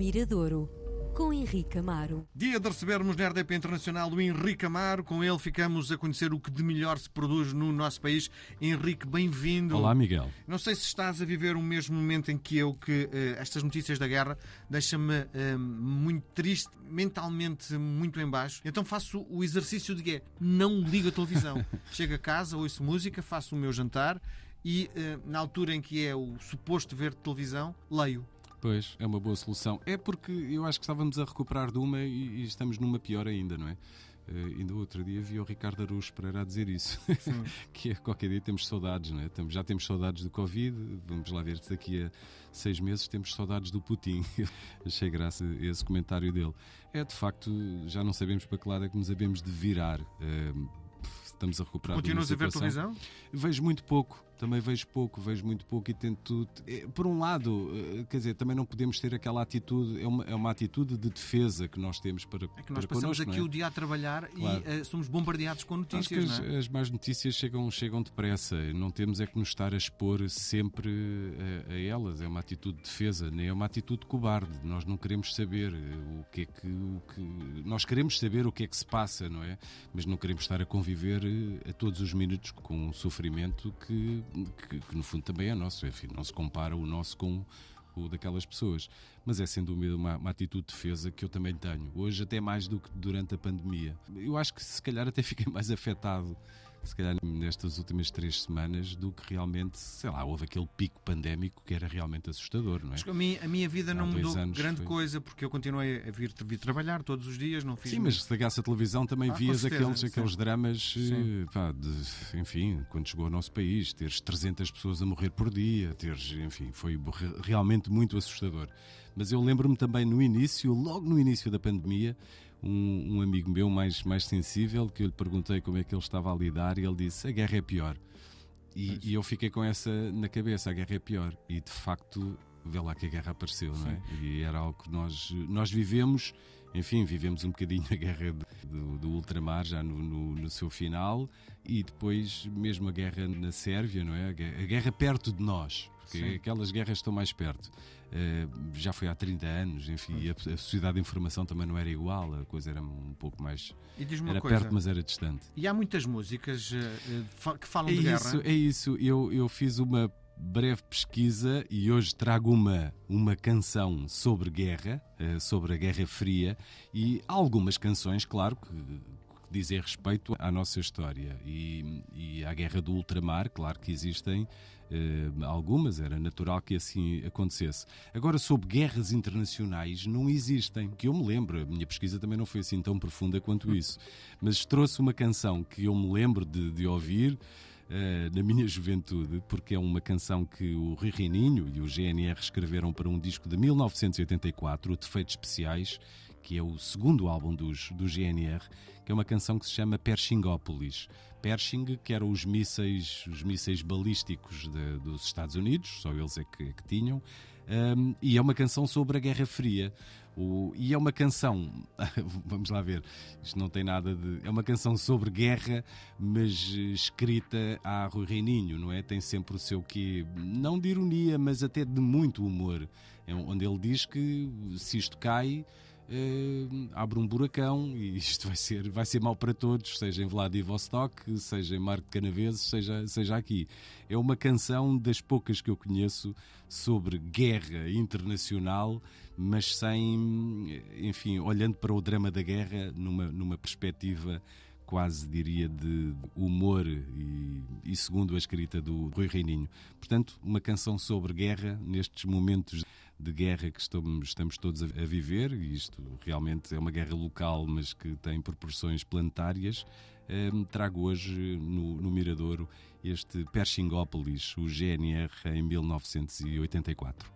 Miradouro, com Henrique Amaro. Dia de recebermos na RDP Internacional o Henrique Amaro. Com ele ficamos a conhecer o que de melhor se produz no nosso país. Henrique, bem-vindo. Olá, Miguel. Não sei se estás a viver o mesmo momento em que eu, que uh, estas notícias da guerra deixam-me uh, muito triste, mentalmente muito em baixo. Então faço o exercício de que é, não ligo a televisão. Chego a casa, ouço música, faço o meu jantar e, uh, na altura em que é o suposto ver televisão, leio. Pois, é uma boa solução. É porque eu acho que estávamos a recuperar de uma e, e estamos numa pior ainda, não é? Uh, ainda outro dia vi o Ricardo Aruz Pereira a dizer isso, que é, qualquer dia temos saudades, não é? Já temos saudades do Covid, vamos lá ver se daqui a seis meses temos saudades do Putin. Achei graça esse comentário dele. É de facto, já não sabemos para que lado é que nos havemos de virar. Uh, estamos a recuperar. Continuas a ver televisão? Vejo muito pouco também vejo pouco, vejo muito pouco e tento. Eh, por um lado, eh, quer dizer, também não podemos ter aquela atitude, é uma, é uma atitude de defesa que nós temos para. É que nós passamos connosco, aqui é? o dia a trabalhar claro. e uh, somos bombardeados com notícias. Acho que as, é? as más notícias chegam, chegam depressa, não temos é que nos estar a expor sempre a, a, elas, é uma atitude de defesa, nem é uma atitude cobarde. Nós não queremos saber o que é que, o que. Nós queremos saber o que é que se passa, não é? Mas não queremos estar a conviver a todos os minutos com um sofrimento que que, que, no fundo também é nosso. Enfim, não se compara o nosso com o daquelas pessoas. Mas é sem dúvida uma, uma, atitude de defesa que eu também tenho. Hoje, até mais do que durante a pandemia. Eu acho que se calhar até fiquei mais afetado se calhar nestas últimas três semanas, do que realmente, sei lá, houve aquele pico pandémico que era realmente assustador, não é? A minha, a minha vida Há não mudou grande foi... coisa, porque eu continuei a vir, vir, trabalhar todos os dias, não fiz... Sim, mas se ligasse a televisão também ah, vias certeza, aqueles, aqueles dramas, eh, pá, de, enfim, quando chegou ao nosso país, teres 300 pessoas a morrer por dia, teres, enfim, foi realmente muito assustador. Mas eu lembro-me também no início, logo no início da pandemia, um, um, amigo meu mais, mais sensível, que eu lhe perguntei como é que ele estava a lidar, e ele disse: a guerra é pior. E, e eu fiquei com essa na cabeça: a guerra é pior. E de facto, vê lá que a guerra apareceu, Sim. não é? E era algo que nós, nós vivemos. Enfim, vivemos um bocadinho a guerra do, do ultramar já no, no, no, seu final e depois mesmo a guerra na Sérvia, não é? A guerra, a guerra perto de nós porque Sim. aquelas guerras estão mais perto. Uh, já foi há 30 anos, enfim, a, a, sociedade de informação também não era igual, a coisa era um pouco mais. era coisa, perto, mas era distante. E há muitas músicas uh, que falam é de isso, guerra. É isso, eu, eu fiz uma breve pesquisa e hoje trago uma, uma canção sobre guerra, uh, sobre a Guerra Fria e algumas canções, claro, que dizem respeito à nossa história e, e à guerra do ultramar, claro que existem eh, algumas, era natural que assim acontecesse. Agora, sobre guerras internacionais, não existem, que eu me lembro, a minha pesquisa também não foi assim tão profunda quanto isso, mas trouxe uma canção que eu me lembro de, de ouvir. Uh, na minha juventude, porque é uma canção que o Rui Reininho e o GNR escreveram para um disco de 1984, o Defeitos Especiais, que é o segundo álbum dos, do GNR, que é uma canção que se chama Pershingópolis. Pershing, que eram os mísseis, os mísseis balísticos de, dos Estados Unidos, só eles é que, que tinham, um, e é uma canção sobre a Guerra Fria. O, e é uma canção, vamos lá ver, isto não tem nada de. É uma canção sobre guerra, mas escrita a Rui Reininho, não é? Tem sempre o seu quê, não de ironia, mas até de muito humor, é onde ele diz que se isto cai uh, abre um buracão e isto vai ser, vai ser mau para todos, seja em Vladivostok, seja em Mar de Canaveses, seja, seja aqui. É uma canção das poucas que eu conheço sobre guerra internacional, mas sem, enfim, olhando para o drama da guerra numa, numa perspectiva quase diria de humor e, e, segundo a escrita do Rui Reininho. Portanto, uma canção sobre guerra nestes momentos de guerra que estamos, estamos todos a, a viver, e isto realmente é uma guerra local, mas que tem proporções planetárias. Um, trago hoje no, no Miradouro este Pershingópolis, o GNR em 1984.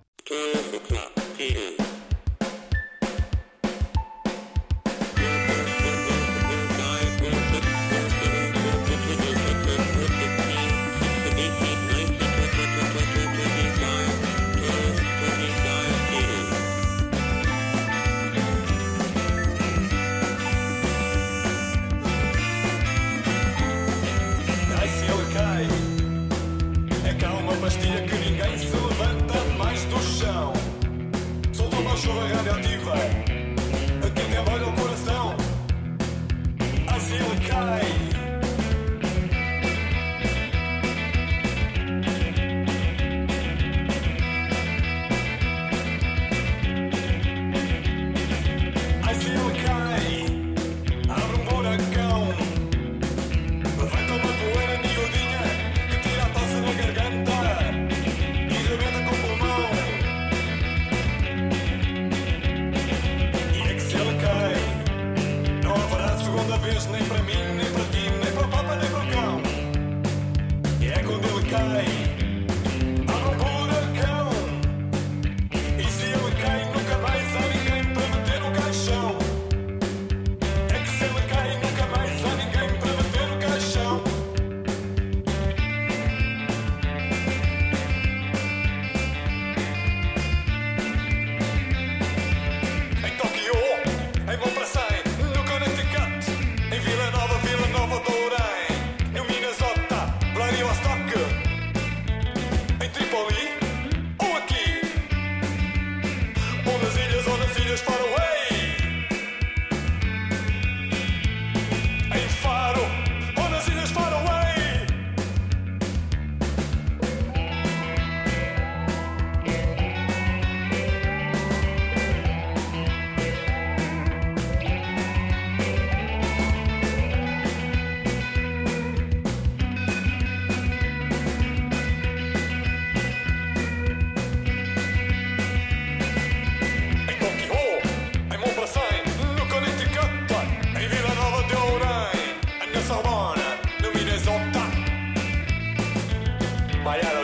Vaya